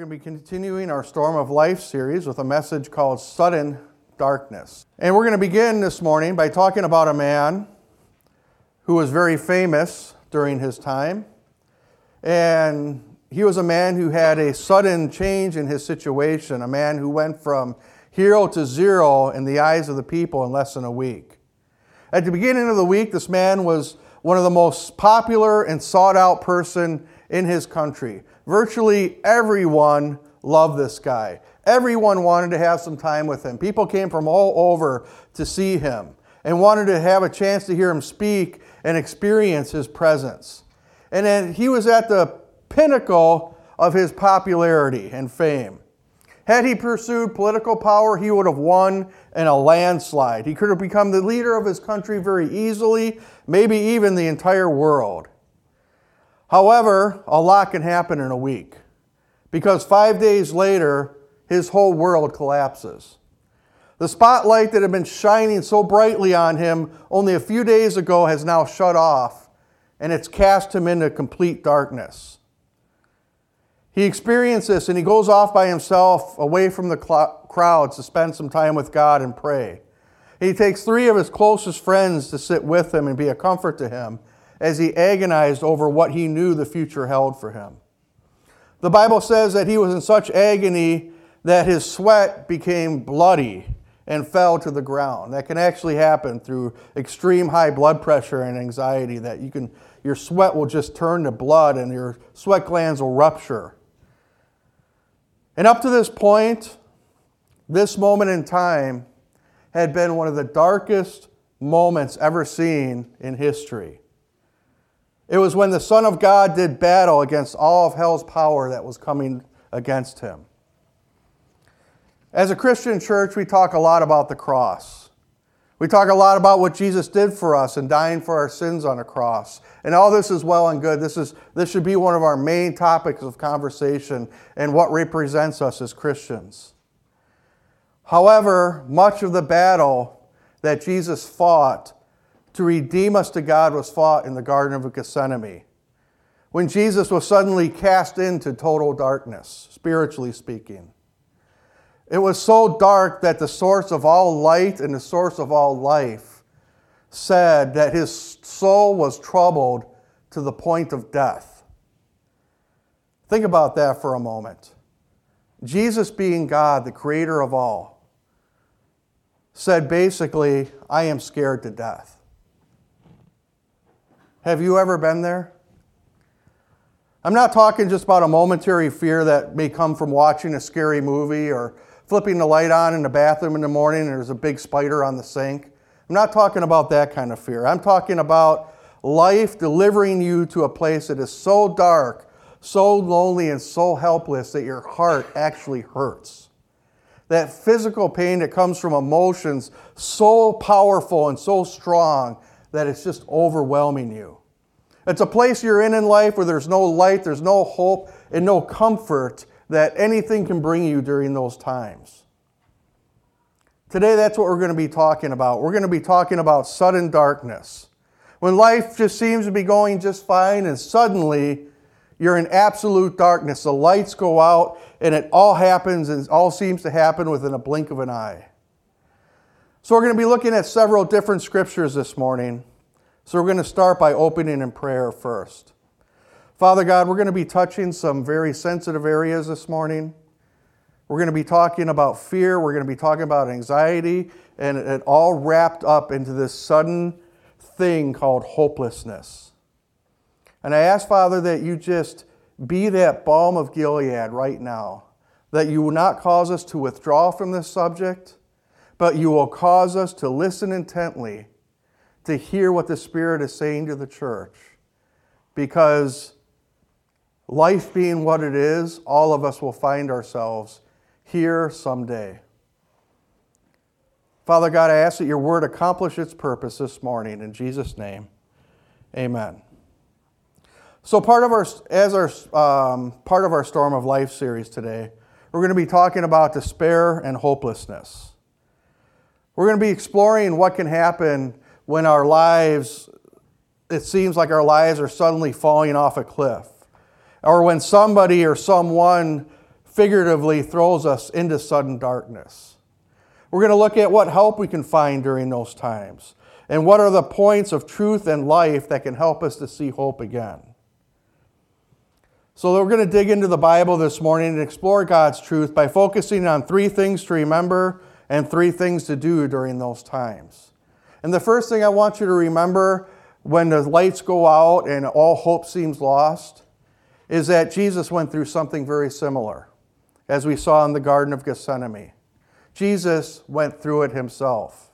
going to be continuing our Storm of Life series with a message called Sudden Darkness. And we're going to begin this morning by talking about a man who was very famous during his time. And he was a man who had a sudden change in his situation, a man who went from hero to zero in the eyes of the people in less than a week. At the beginning of the week, this man was one of the most popular and sought out person in his country. Virtually everyone loved this guy. Everyone wanted to have some time with him. People came from all over to see him and wanted to have a chance to hear him speak and experience his presence. And then he was at the pinnacle of his popularity and fame. Had he pursued political power, he would have won in a landslide. He could have become the leader of his country very easily, maybe even the entire world. However, a lot can happen in a week because five days later, his whole world collapses. The spotlight that had been shining so brightly on him only a few days ago has now shut off, and it's cast him into complete darkness. He experiences this and he goes off by himself away from the cl- crowds to spend some time with God and pray. He takes three of his closest friends to sit with him and be a comfort to him as he agonized over what he knew the future held for him. The Bible says that he was in such agony that his sweat became bloody and fell to the ground. That can actually happen through extreme high blood pressure and anxiety that you can your sweat will just turn to blood and your sweat glands will rupture. And up to this point, this moment in time had been one of the darkest moments ever seen in history. It was when the Son of God did battle against all of hell's power that was coming against him. As a Christian church, we talk a lot about the cross. We talk a lot about what Jesus did for us and dying for our sins on a cross. And all this is well and good. This, is, this should be one of our main topics of conversation and what represents us as Christians. However, much of the battle that Jesus fought to redeem us to God was fought in the Garden of Gethsemane. When Jesus was suddenly cast into total darkness, spiritually speaking. It was so dark that the source of all light and the source of all life said that his soul was troubled to the point of death. Think about that for a moment. Jesus, being God, the creator of all, said basically, I am scared to death. Have you ever been there? I'm not talking just about a momentary fear that may come from watching a scary movie or flipping the light on in the bathroom in the morning and there's a big spider on the sink. I'm not talking about that kind of fear. I'm talking about life delivering you to a place that is so dark, so lonely, and so helpless that your heart actually hurts. That physical pain that comes from emotions so powerful and so strong that it's just overwhelming you. It's a place you're in in life where there's no light, there's no hope, and no comfort that anything can bring you during those times. Today, that's what we're going to be talking about. We're going to be talking about sudden darkness. When life just seems to be going just fine, and suddenly you're in absolute darkness. The lights go out, and it all happens and all seems to happen within a blink of an eye. So, we're going to be looking at several different scriptures this morning. So, we're going to start by opening in prayer first. Father God, we're going to be touching some very sensitive areas this morning. We're going to be talking about fear, we're going to be talking about anxiety, and it all wrapped up into this sudden thing called hopelessness. And I ask, Father, that you just be that balm of Gilead right now, that you will not cause us to withdraw from this subject but you will cause us to listen intently to hear what the Spirit is saying to the church. Because life being what it is, all of us will find ourselves here someday. Father God, I ask that your word accomplish its purpose this morning. In Jesus' name, amen. So, part of our, as our, um, part of our Storm of Life series today, we're going to be talking about despair and hopelessness. We're going to be exploring what can happen when our lives, it seems like our lives are suddenly falling off a cliff, or when somebody or someone figuratively throws us into sudden darkness. We're going to look at what help we can find during those times and what are the points of truth and life that can help us to see hope again. So, we're going to dig into the Bible this morning and explore God's truth by focusing on three things to remember and three things to do during those times. And the first thing I want you to remember when the lights go out and all hope seems lost is that Jesus went through something very similar, as we saw in the Garden of Gethsemane. Jesus went through it himself.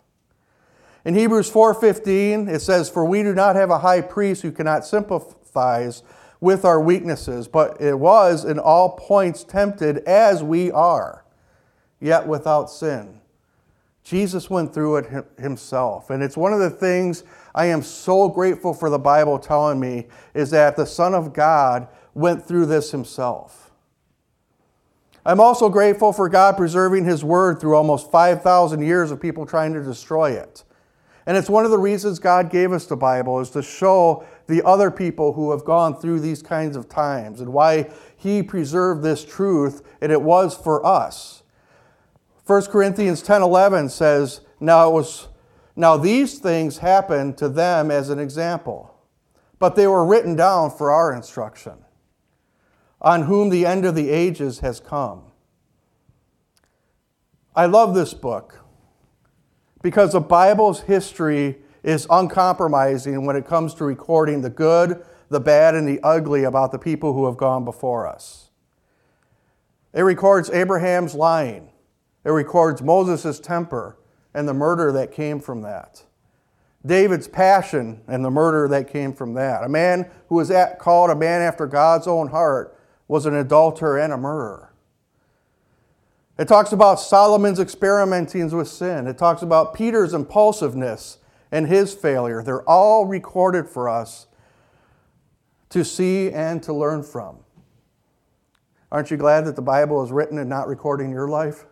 In Hebrews 4:15 it says for we do not have a high priest who cannot sympathize with our weaknesses but it was in all points tempted as we are yet without sin. Jesus went through it himself and it's one of the things I am so grateful for the Bible telling me is that the son of God went through this himself. I'm also grateful for God preserving His Word through almost 5,000 years of people trying to destroy it. And it's one of the reasons God gave us the Bible is to show the other people who have gone through these kinds of times and why He preserved this truth, and it was for us. 1 Corinthians 10:11 says, "Now it was now these things happened to them as an example, but they were written down for our instruction." on whom the end of the ages has come. I love this book because the Bible's history is uncompromising when it comes to recording the good, the bad, and the ugly about the people who have gone before us. It records Abraham's lying, it records Moses' temper and the murder that came from that. David's passion and the murder that came from that. A man who was at, called a man after God's own heart was an adulterer and a murderer. It talks about Solomon's experimenting with sin. It talks about Peter's impulsiveness and his failure. They're all recorded for us to see and to learn from. Aren't you glad that the Bible is written and not recording your life?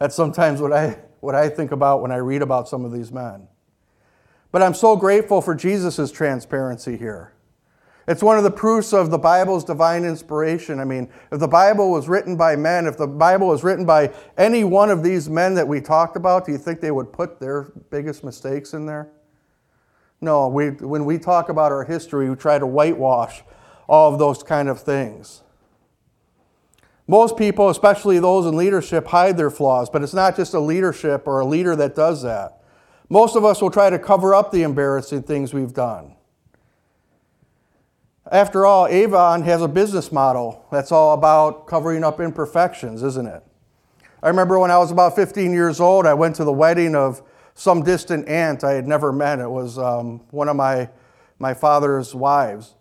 That's sometimes what I, what I think about when I read about some of these men. But I'm so grateful for Jesus' transparency here. It's one of the proofs of the Bible's divine inspiration. I mean, if the Bible was written by men, if the Bible was written by any one of these men that we talked about, do you think they would put their biggest mistakes in there? No, we, when we talk about our history, we try to whitewash all of those kind of things. Most people, especially those in leadership, hide their flaws, but it's not just a leadership or a leader that does that. Most of us will try to cover up the embarrassing things we've done. After all, Avon has a business model that's all about covering up imperfections, isn't it? I remember when I was about 15 years old, I went to the wedding of some distant aunt I had never met. It was um, one of my, my father's wives.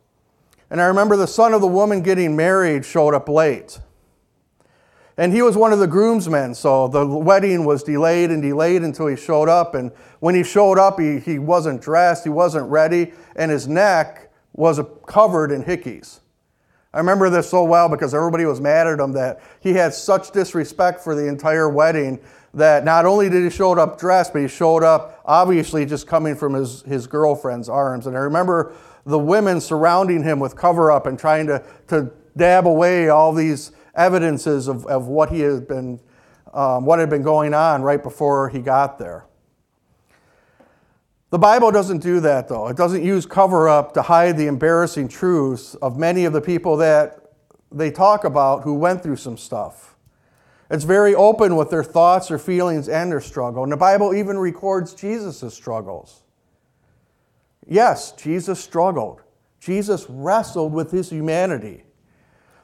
And I remember the son of the woman getting married showed up late. And he was one of the groomsmen, so the wedding was delayed and delayed until he showed up. And when he showed up, he, he wasn't dressed, he wasn't ready, and his neck was covered in hickeys. I remember this so well because everybody was mad at him that he had such disrespect for the entire wedding that not only did he show up dressed, but he showed up obviously just coming from his, his girlfriend's arms. And I remember the women surrounding him with cover up and trying to, to dab away all these evidences of, of what he had been, um, what had been going on right before he got there. The Bible doesn't do that, though. It doesn't use cover up to hide the embarrassing truths of many of the people that they talk about who went through some stuff. It's very open with their thoughts, their feelings, and their struggle. And the Bible even records Jesus' struggles. Yes, Jesus struggled. Jesus wrestled with his humanity.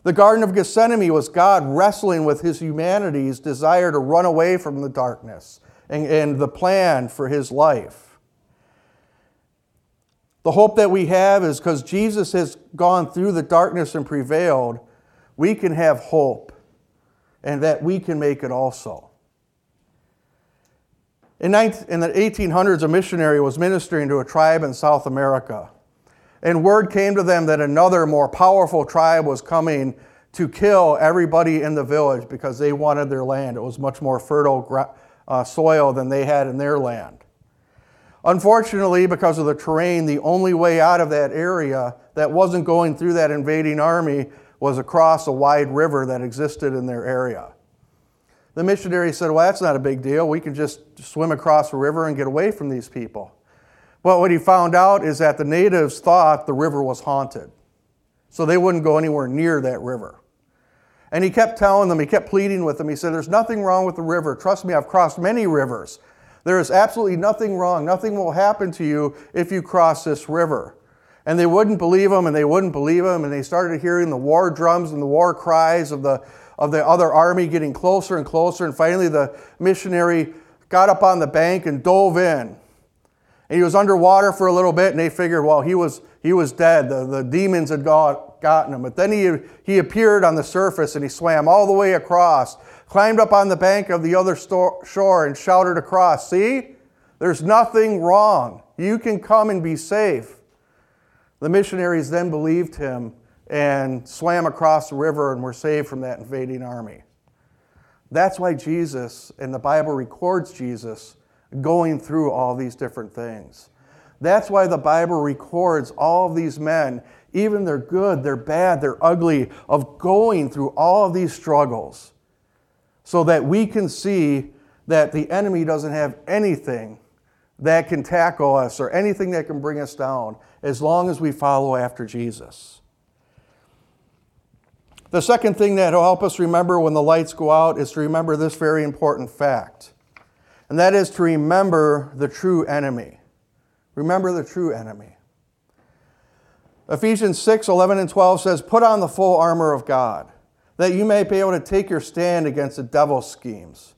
The Garden of Gethsemane was God wrestling with his humanity's desire to run away from the darkness and, and the plan for his life. The hope that we have is because Jesus has gone through the darkness and prevailed, we can have hope and that we can make it also. In, the 1800s, a missionary was ministering to a tribe in South America. And word came to them that another more powerful tribe was coming to kill everybody in the village because they wanted their land. It was much more fertile uh, soil than they had in their land. Unfortunately, because of the terrain, the only way out of that area that wasn't going through that invading army was across a wide river that existed in their area. The missionary said, Well, that's not a big deal. We can just swim across the river and get away from these people. Well, what he found out is that the natives thought the river was haunted. So they wouldn't go anywhere near that river. And he kept telling them, he kept pleading with them. He said, There's nothing wrong with the river. Trust me, I've crossed many rivers. There is absolutely nothing wrong. Nothing will happen to you if you cross this river. And they wouldn't believe him, and they wouldn't believe him, and they started hearing the war drums and the war cries of the, of the other army getting closer and closer. And finally, the missionary got up on the bank and dove in. And he was underwater for a little bit, and they figured, well, he was, he was dead. The, the demons had got, gotten him. But then he, he appeared on the surface and he swam all the way across, climbed up on the bank of the other shore, and shouted across, See, there's nothing wrong. You can come and be safe. The missionaries then believed him and swam across the river and were saved from that invading army. That's why Jesus, and the Bible records Jesus, going through all these different things. That's why the Bible records all of these men, even they're good, they're bad, they're ugly, of going through all of these struggles so that we can see that the enemy doesn't have anything that can tackle us or anything that can bring us down as long as we follow after Jesus. The second thing that will help us remember when the lights go out is to remember this very important fact and that is to remember the true enemy. Remember the true enemy. Ephesians 6 11 and 12 says, Put on the full armor of God, that you may be able to take your stand against the devil's schemes.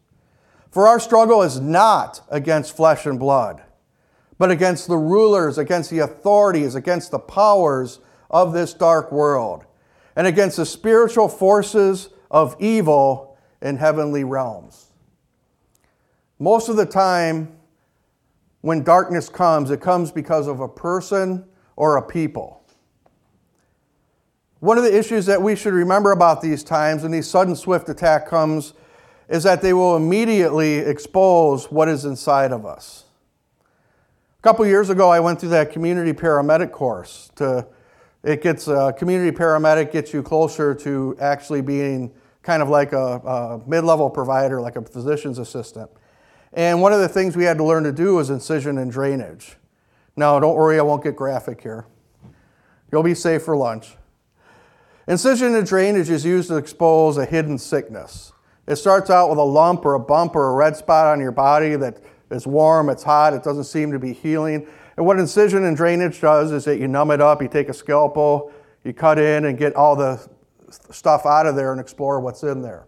For our struggle is not against flesh and blood, but against the rulers, against the authorities, against the powers of this dark world, and against the spiritual forces of evil in heavenly realms. Most of the time, when darkness comes, it comes because of a person or a people. One of the issues that we should remember about these times when these sudden swift attack comes is that they will immediately expose what is inside of us. A couple years ago, I went through that community paramedic course. To it gets a uh, community paramedic gets you closer to actually being kind of like a, a mid-level provider, like a physician's assistant. And one of the things we had to learn to do was incision and drainage. Now, don't worry, I won't get graphic here. You'll be safe for lunch. Incision and drainage is used to expose a hidden sickness. It starts out with a lump or a bump or a red spot on your body that is warm, it's hot, it doesn't seem to be healing. And what incision and drainage does is that you numb it up, you take a scalpel, you cut in and get all the stuff out of there and explore what's in there.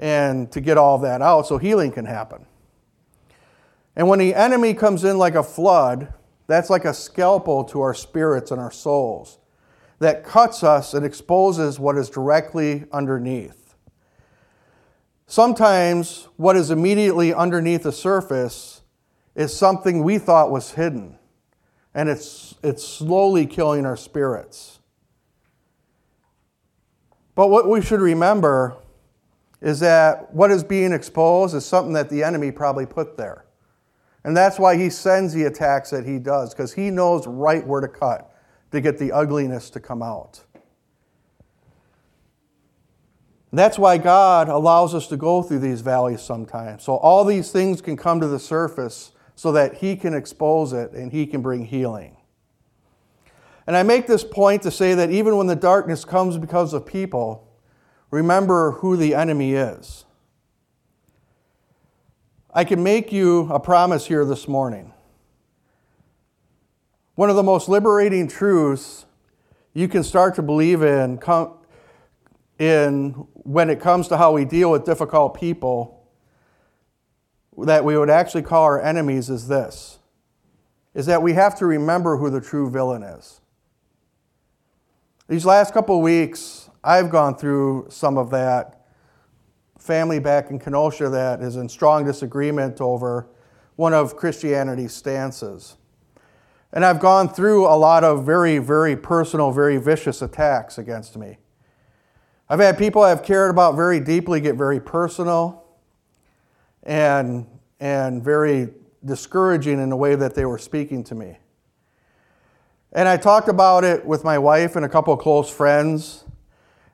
And to get all that out so healing can happen. And when the enemy comes in like a flood, that's like a scalpel to our spirits and our souls that cuts us and exposes what is directly underneath. Sometimes what is immediately underneath the surface is something we thought was hidden, and it's, it's slowly killing our spirits. But what we should remember is that what is being exposed is something that the enemy probably put there. And that's why he sends the attacks that he does, because he knows right where to cut to get the ugliness to come out. That's why God allows us to go through these valleys sometimes. So all these things can come to the surface so that He can expose it and He can bring healing. And I make this point to say that even when the darkness comes because of people, remember who the enemy is. I can make you a promise here this morning. One of the most liberating truths you can start to believe in, in when it comes to how we deal with difficult people that we would actually call our enemies is this is that we have to remember who the true villain is. These last couple of weeks, I've gone through some of that family back in Kenosha that is in strong disagreement over one of Christianity's stances. And I've gone through a lot of very, very personal, very vicious attacks against me. I've had people I've cared about very deeply get very personal and, and very discouraging in the way that they were speaking to me. And I talked about it with my wife and a couple of close friends.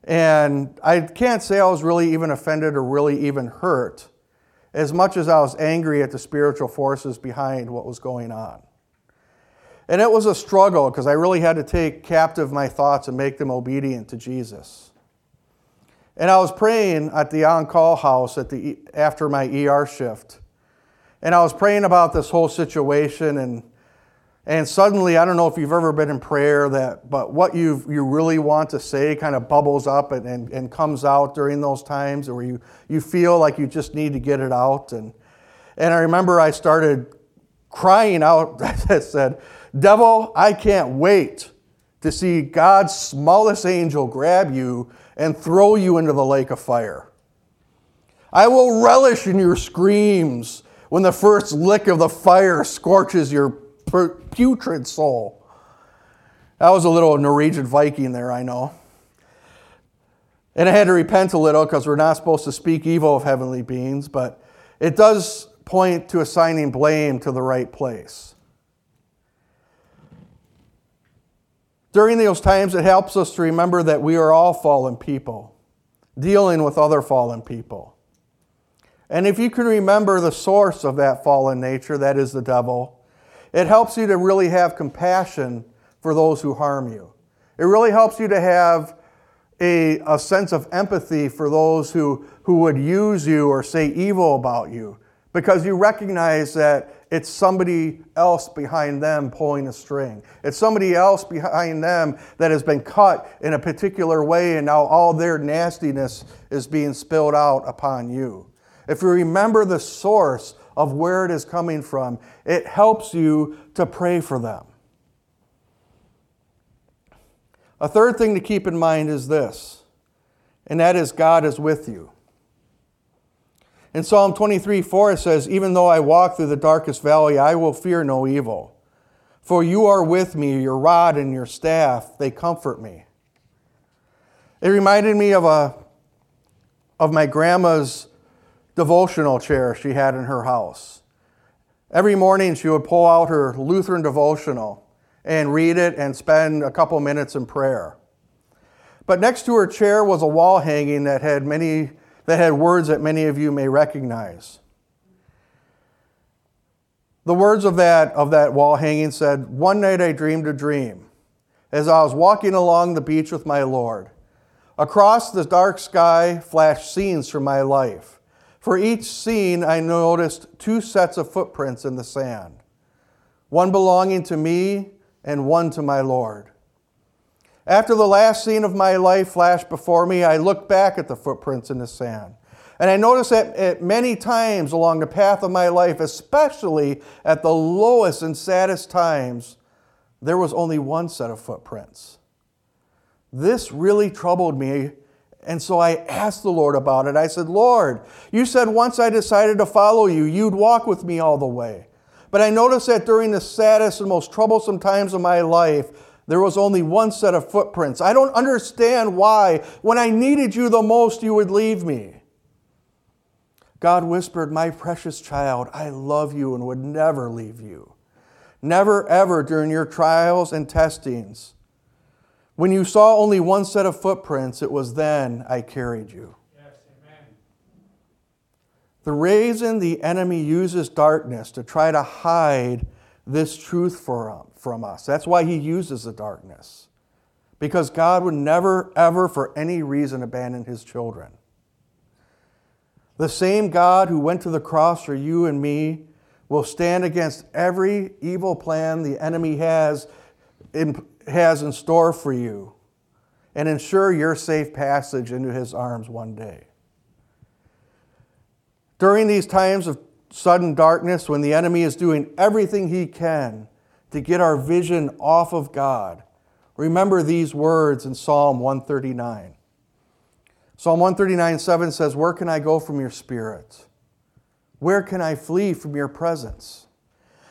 And I can't say I was really even offended or really even hurt as much as I was angry at the spiritual forces behind what was going on. And it was a struggle because I really had to take captive my thoughts and make them obedient to Jesus. And I was praying at the on call house at the, after my ER shift. And I was praying about this whole situation and and suddenly, I don't know if you've ever been in prayer that, but what you you really want to say kind of bubbles up and, and, and comes out during those times where you, you feel like you just need to get it out. And, and I remember I started crying out. I said, Devil, I can't wait to see God's smallest angel grab you and throw you into the lake of fire. I will relish in your screams when the first lick of the fire scorches your putrid soul. That was a little Norwegian Viking there, I know. And I had to repent a little because we're not supposed to speak evil of heavenly beings, but it does point to assigning blame to the right place. During those times, it helps us to remember that we are all fallen people, dealing with other fallen people. And if you can remember the source of that fallen nature, that is the devil, it helps you to really have compassion for those who harm you. It really helps you to have a, a sense of empathy for those who, who would use you or say evil about you because you recognize that it's somebody else behind them pulling a string. It's somebody else behind them that has been cut in a particular way, and now all their nastiness is being spilled out upon you. If you remember the source of where it is coming from, it helps you to pray for them. A third thing to keep in mind is this, and that is God is with you. In Psalm 23 4, it says, Even though I walk through the darkest valley, I will fear no evil. For you are with me, your rod and your staff, they comfort me. It reminded me of, a, of my grandma's devotional chair she had in her house. Every morning she would pull out her Lutheran devotional and read it and spend a couple minutes in prayer. But next to her chair was a wall hanging that had many that had words that many of you may recognize. The words of that of that wall hanging said, "One night I dreamed a dream as I was walking along the beach with my Lord. Across the dark sky flashed scenes from my life. For each scene, I noticed two sets of footprints in the sand one belonging to me and one to my Lord. After the last scene of my life flashed before me, I looked back at the footprints in the sand. And I noticed that at many times along the path of my life, especially at the lowest and saddest times, there was only one set of footprints. This really troubled me and so I asked the Lord about it. I said, Lord, you said once I decided to follow you, you'd walk with me all the way. But I noticed that during the saddest and most troublesome times of my life, there was only one set of footprints. I don't understand why, when I needed you the most, you would leave me. God whispered, My precious child, I love you and would never leave you. Never, ever during your trials and testings when you saw only one set of footprints, it was then I carried you. Yes, amen. The reason the enemy uses darkness to try to hide this truth from us, that's why he uses the darkness. Because God would never, ever, for any reason, abandon his children. The same God who went to the cross for you and me will stand against every evil plan the enemy has in, has in store for you and ensure your safe passage into his arms one day. During these times of sudden darkness, when the enemy is doing everything he can to get our vision off of God, remember these words in Psalm 139. Psalm 139 7 says, Where can I go from your spirit? Where can I flee from your presence?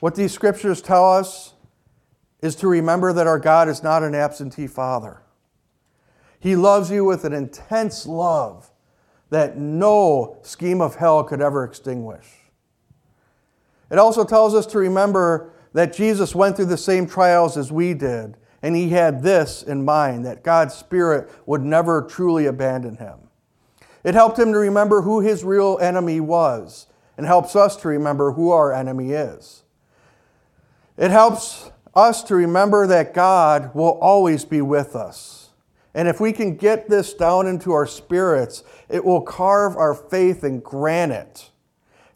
What these scriptures tell us is to remember that our God is not an absentee father. He loves you with an intense love that no scheme of hell could ever extinguish. It also tells us to remember that Jesus went through the same trials as we did, and he had this in mind that God's Spirit would never truly abandon him. It helped him to remember who his real enemy was, and helps us to remember who our enemy is. It helps us to remember that God will always be with us. And if we can get this down into our spirits, it will carve our faith in granite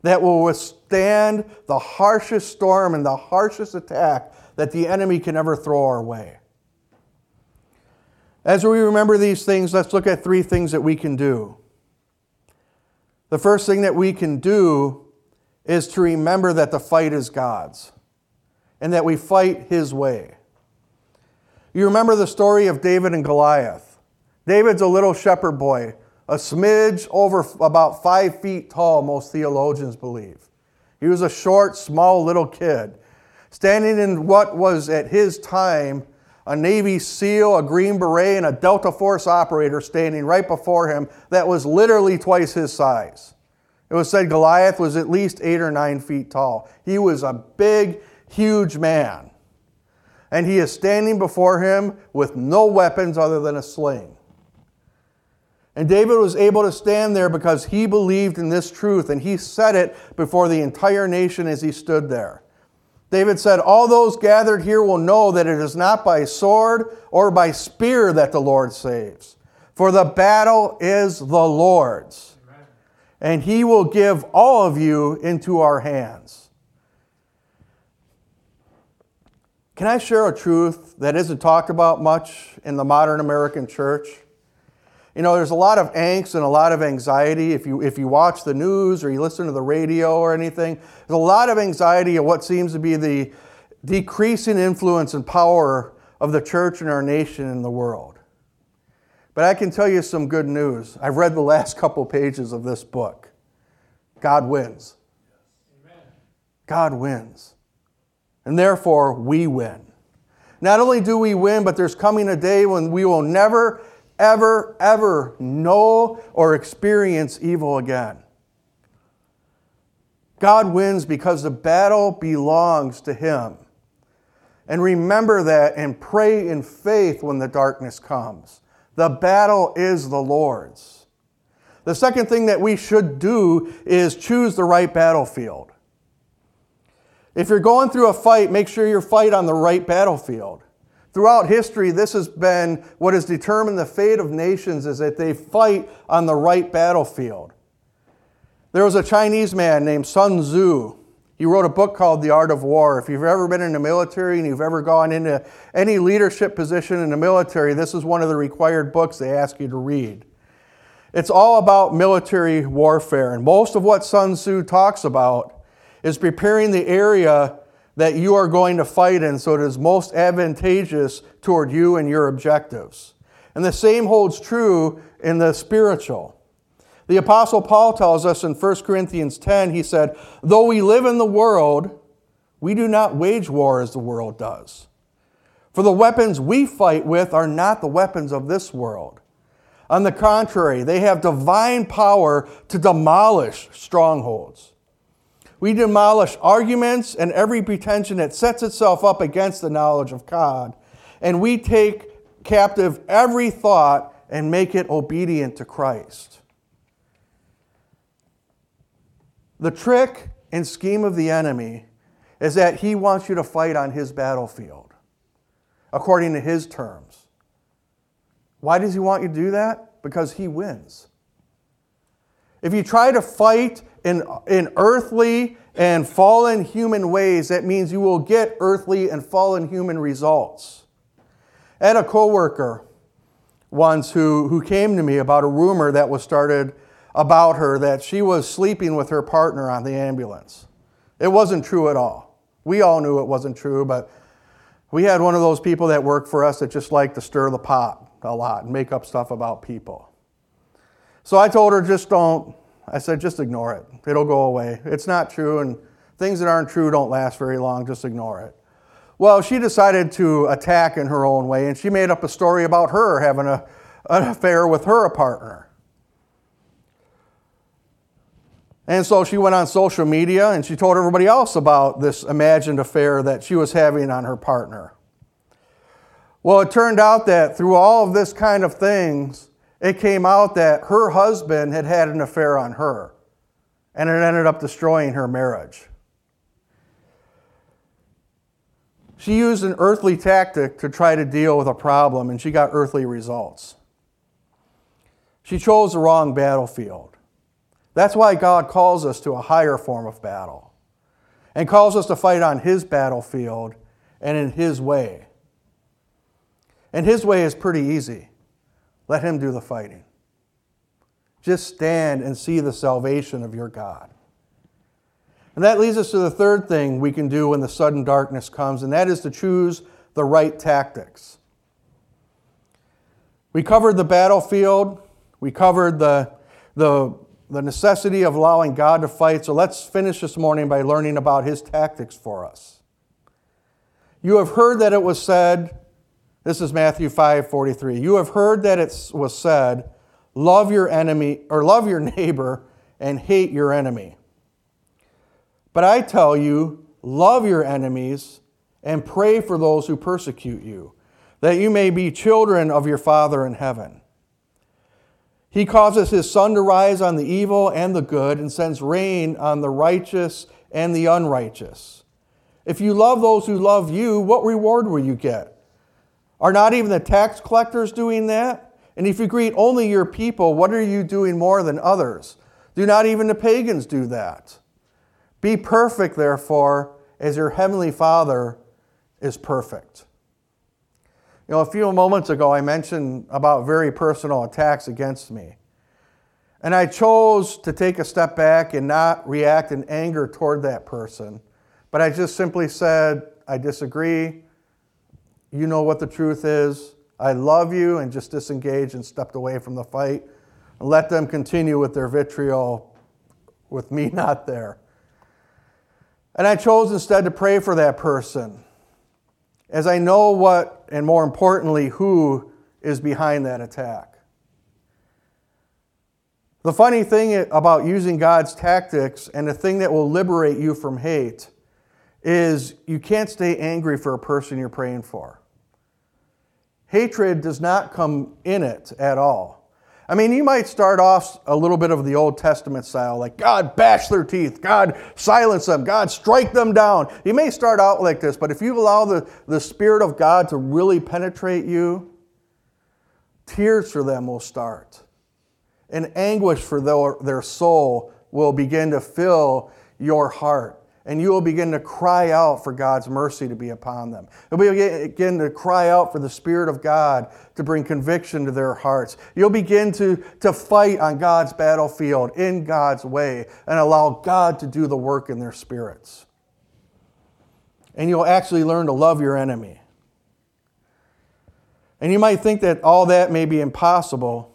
that will withstand the harshest storm and the harshest attack that the enemy can ever throw our way. As we remember these things, let's look at three things that we can do. The first thing that we can do is to remember that the fight is God's and that we fight His way. You remember the story of David and Goliath. David's a little shepherd boy, a smidge over about five feet tall, most theologians believe. He was a short, small little kid, standing in what was at his time a Navy SEAL, a Green Beret, and a Delta Force operator standing right before him that was literally twice his size. It was said Goliath was at least eight or nine feet tall. He was a big, huge man. And he is standing before him with no weapons other than a sling. And David was able to stand there because he believed in this truth and he said it before the entire nation as he stood there. David said, All those gathered here will know that it is not by sword or by spear that the Lord saves, for the battle is the Lord's, and he will give all of you into our hands. Can I share a truth that isn't talked about much in the modern American church? You know, there's a lot of angst and a lot of anxiety. If you, if you watch the news or you listen to the radio or anything, there's a lot of anxiety of what seems to be the decreasing influence and power of the church and our nation in the world. But I can tell you some good news. I've read the last couple pages of this book. God wins. God wins. And therefore, we win. Not only do we win, but there's coming a day when we will never ever, ever know or experience evil again. God wins because the battle belongs to Him. And remember that and pray in faith when the darkness comes. The battle is the Lord's. The second thing that we should do is choose the right battlefield. If you're going through a fight, make sure you fight on the right battlefield. Throughout history, this has been what has determined the fate of nations is that they fight on the right battlefield. There was a Chinese man named Sun Tzu. He wrote a book called The Art of War. If you've ever been in the military and you've ever gone into any leadership position in the military, this is one of the required books they ask you to read. It's all about military warfare, and most of what Sun Tzu talks about is preparing the area that you are going to fight in so it is most advantageous toward you and your objectives. And the same holds true in the spiritual. The Apostle Paul tells us in 1 Corinthians 10, he said, Though we live in the world, we do not wage war as the world does. For the weapons we fight with are not the weapons of this world. On the contrary, they have divine power to demolish strongholds. We demolish arguments and every pretension that sets itself up against the knowledge of God. And we take captive every thought and make it obedient to Christ. The trick and scheme of the enemy is that he wants you to fight on his battlefield according to his terms. Why does he want you to do that? Because he wins. If you try to fight in, in earthly and fallen human ways, that means you will get earthly and fallen human results. I had a coworker once who, who came to me about a rumor that was started about her that she was sleeping with her partner on the ambulance. It wasn't true at all. We all knew it wasn't true, but we had one of those people that worked for us that just liked to stir the pot a lot and make up stuff about people. So I told her, just don't. I said, just ignore it. It'll go away. It's not true, and things that aren't true don't last very long. Just ignore it. Well, she decided to attack in her own way, and she made up a story about her having a, an affair with her partner. And so she went on social media and she told everybody else about this imagined affair that she was having on her partner. Well, it turned out that through all of this kind of things, it came out that her husband had had an affair on her, and it ended up destroying her marriage. She used an earthly tactic to try to deal with a problem, and she got earthly results. She chose the wrong battlefield. That's why God calls us to a higher form of battle and calls us to fight on His battlefield and in His way. And His way is pretty easy. Let Him do the fighting. Just stand and see the salvation of your God. And that leads us to the third thing we can do when the sudden darkness comes, and that is to choose the right tactics. We covered the battlefield, we covered the, the, the necessity of allowing God to fight. So let's finish this morning by learning about his tactics for us. You have heard that it was said, this is Matthew 5 43. You have heard that it was said, love your enemy, or love your neighbor and hate your enemy. But I tell you, love your enemies and pray for those who persecute you, that you may be children of your Father in heaven. He causes his sun to rise on the evil and the good and sends rain on the righteous and the unrighteous. If you love those who love you, what reward will you get? Are not even the tax collectors doing that? And if you greet only your people, what are you doing more than others? Do not even the pagans do that? Be perfect, therefore, as your heavenly Father is perfect. You know, a few moments ago, I mentioned about very personal attacks against me. And I chose to take a step back and not react in anger toward that person. But I just simply said, I disagree. You know what the truth is. I love you, and just disengaged and stepped away from the fight and let them continue with their vitriol with me not there. And I chose instead to pray for that person, as I know what, and more importantly, who is behind that attack. The funny thing about using God's tactics and the thing that will liberate you from hate is you can't stay angry for a person you're praying for. Hatred does not come in it at all. I mean, you might start off a little bit of the Old Testament style, like God bash their teeth, God silence them, God strike them down. You may start out like this, but if you allow the, the Spirit of God to really penetrate you, tears for them will start. And anguish for their, their soul will begin to fill your heart and you will begin to cry out for God's mercy to be upon them. You'll begin to cry out for the Spirit of God to bring conviction to their hearts. You'll begin to, to fight on God's battlefield in God's way and allow God to do the work in their spirits. And you'll actually learn to love your enemy. And you might think that all that may be impossible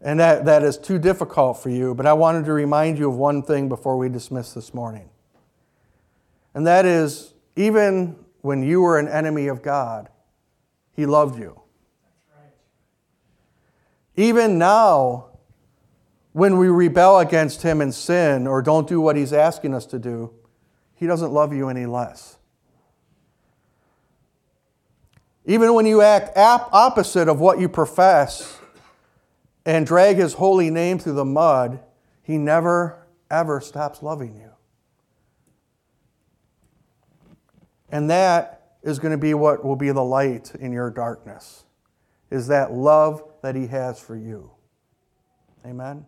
and that, that is too difficult for you, but I wanted to remind you of one thing before we dismiss this morning. And that is, even when you were an enemy of God, He loved you. Even now, when we rebel against Him in sin or don't do what He's asking us to do, He doesn't love you any less. Even when you act opposite of what you profess, and drag his holy name through the mud, he never, ever stops loving you. And that is going to be what will be the light in your darkness, is that love that he has for you. Amen.